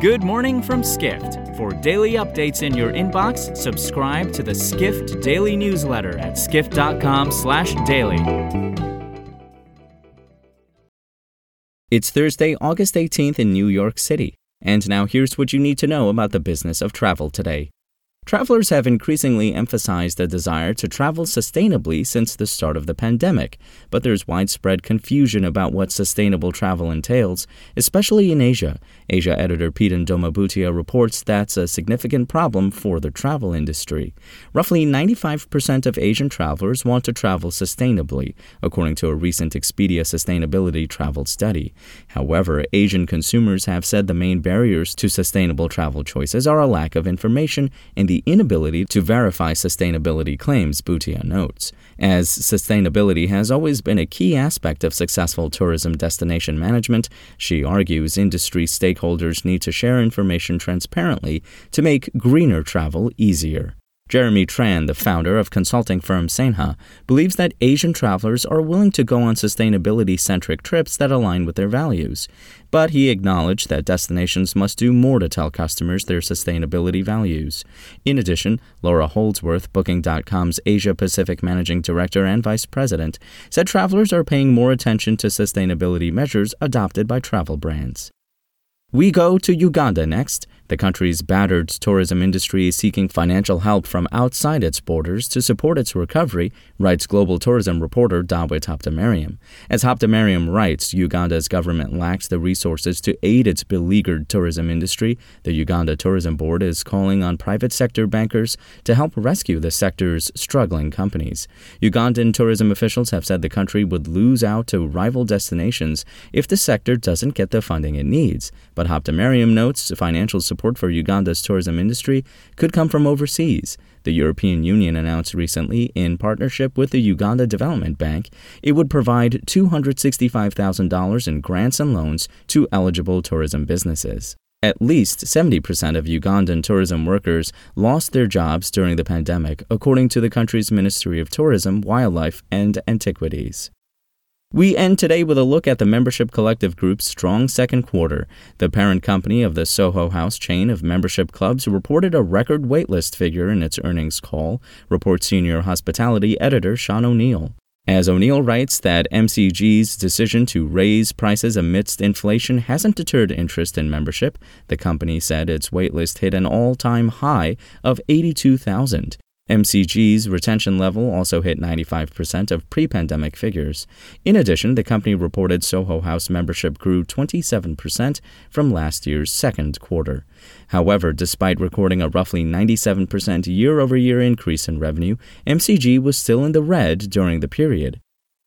Good morning from Skift. For daily updates in your inbox, subscribe to the Skift Daily newsletter at skift.com/daily. It's Thursday, August 18th in New York City. And now here's what you need to know about the business of travel today. Travelers have increasingly emphasized a desire to travel sustainably since the start of the pandemic, but there's widespread confusion about what sustainable travel entails, especially in Asia. Asia editor Peden Doma Bhutia reports that's a significant problem for the travel industry. Roughly 95% of Asian travelers want to travel sustainably, according to a recent Expedia sustainability travel study. However, Asian consumers have said the main barriers to sustainable travel choices are a lack of information and the inability to verify sustainability claims, Bhutia notes. As sustainability has always been a key aspect of successful tourism destination management, she argues industry stakeholders need to share information transparently to make greener travel easier. Jeremy Tran, the founder of consulting firm Saenha, believes that Asian travelers are willing to go on sustainability centric trips that align with their values. But he acknowledged that destinations must do more to tell customers their sustainability values. In addition, Laura Holdsworth, Booking.com's Asia Pacific Managing Director and Vice President, said travelers are paying more attention to sustainability measures adopted by travel brands. We go to Uganda next. The country's battered tourism industry is seeking financial help from outside its borders to support its recovery, writes global tourism reporter Dawit Habtemariam. As Habtemariam writes, Uganda's government lacks the resources to aid its beleaguered tourism industry. The Uganda Tourism Board is calling on private sector bankers to help rescue the sector's struggling companies. Ugandan tourism officials have said the country would lose out to rival destinations if the sector doesn't get the funding it needs. But Habtemariam notes financial support support for Uganda's tourism industry could come from overseas. The European Union announced recently, in partnership with the Uganda Development Bank, it would provide $265,000 in grants and loans to eligible tourism businesses. At least 70% of Ugandan tourism workers lost their jobs during the pandemic, according to the country's Ministry of Tourism, Wildlife, and Antiquities. We end today with a look at the membership collective group's strong second quarter. The parent company of the Soho House chain of membership clubs reported a record waitlist figure in its earnings call, reports senior hospitality editor Sean O'Neill. As O'Neill writes that MCG's decision to raise prices amidst inflation hasn't deterred interest in membership, the company said its waitlist hit an all-time high of 82,000. MCG's retention level also hit 95% of pre pandemic figures. In addition, the company reported Soho House membership grew 27% from last year's second quarter. However, despite recording a roughly 97% year over year increase in revenue, MCG was still in the red during the period.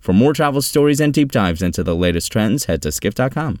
For more travel stories and deep dives into the latest trends, head to skift.com.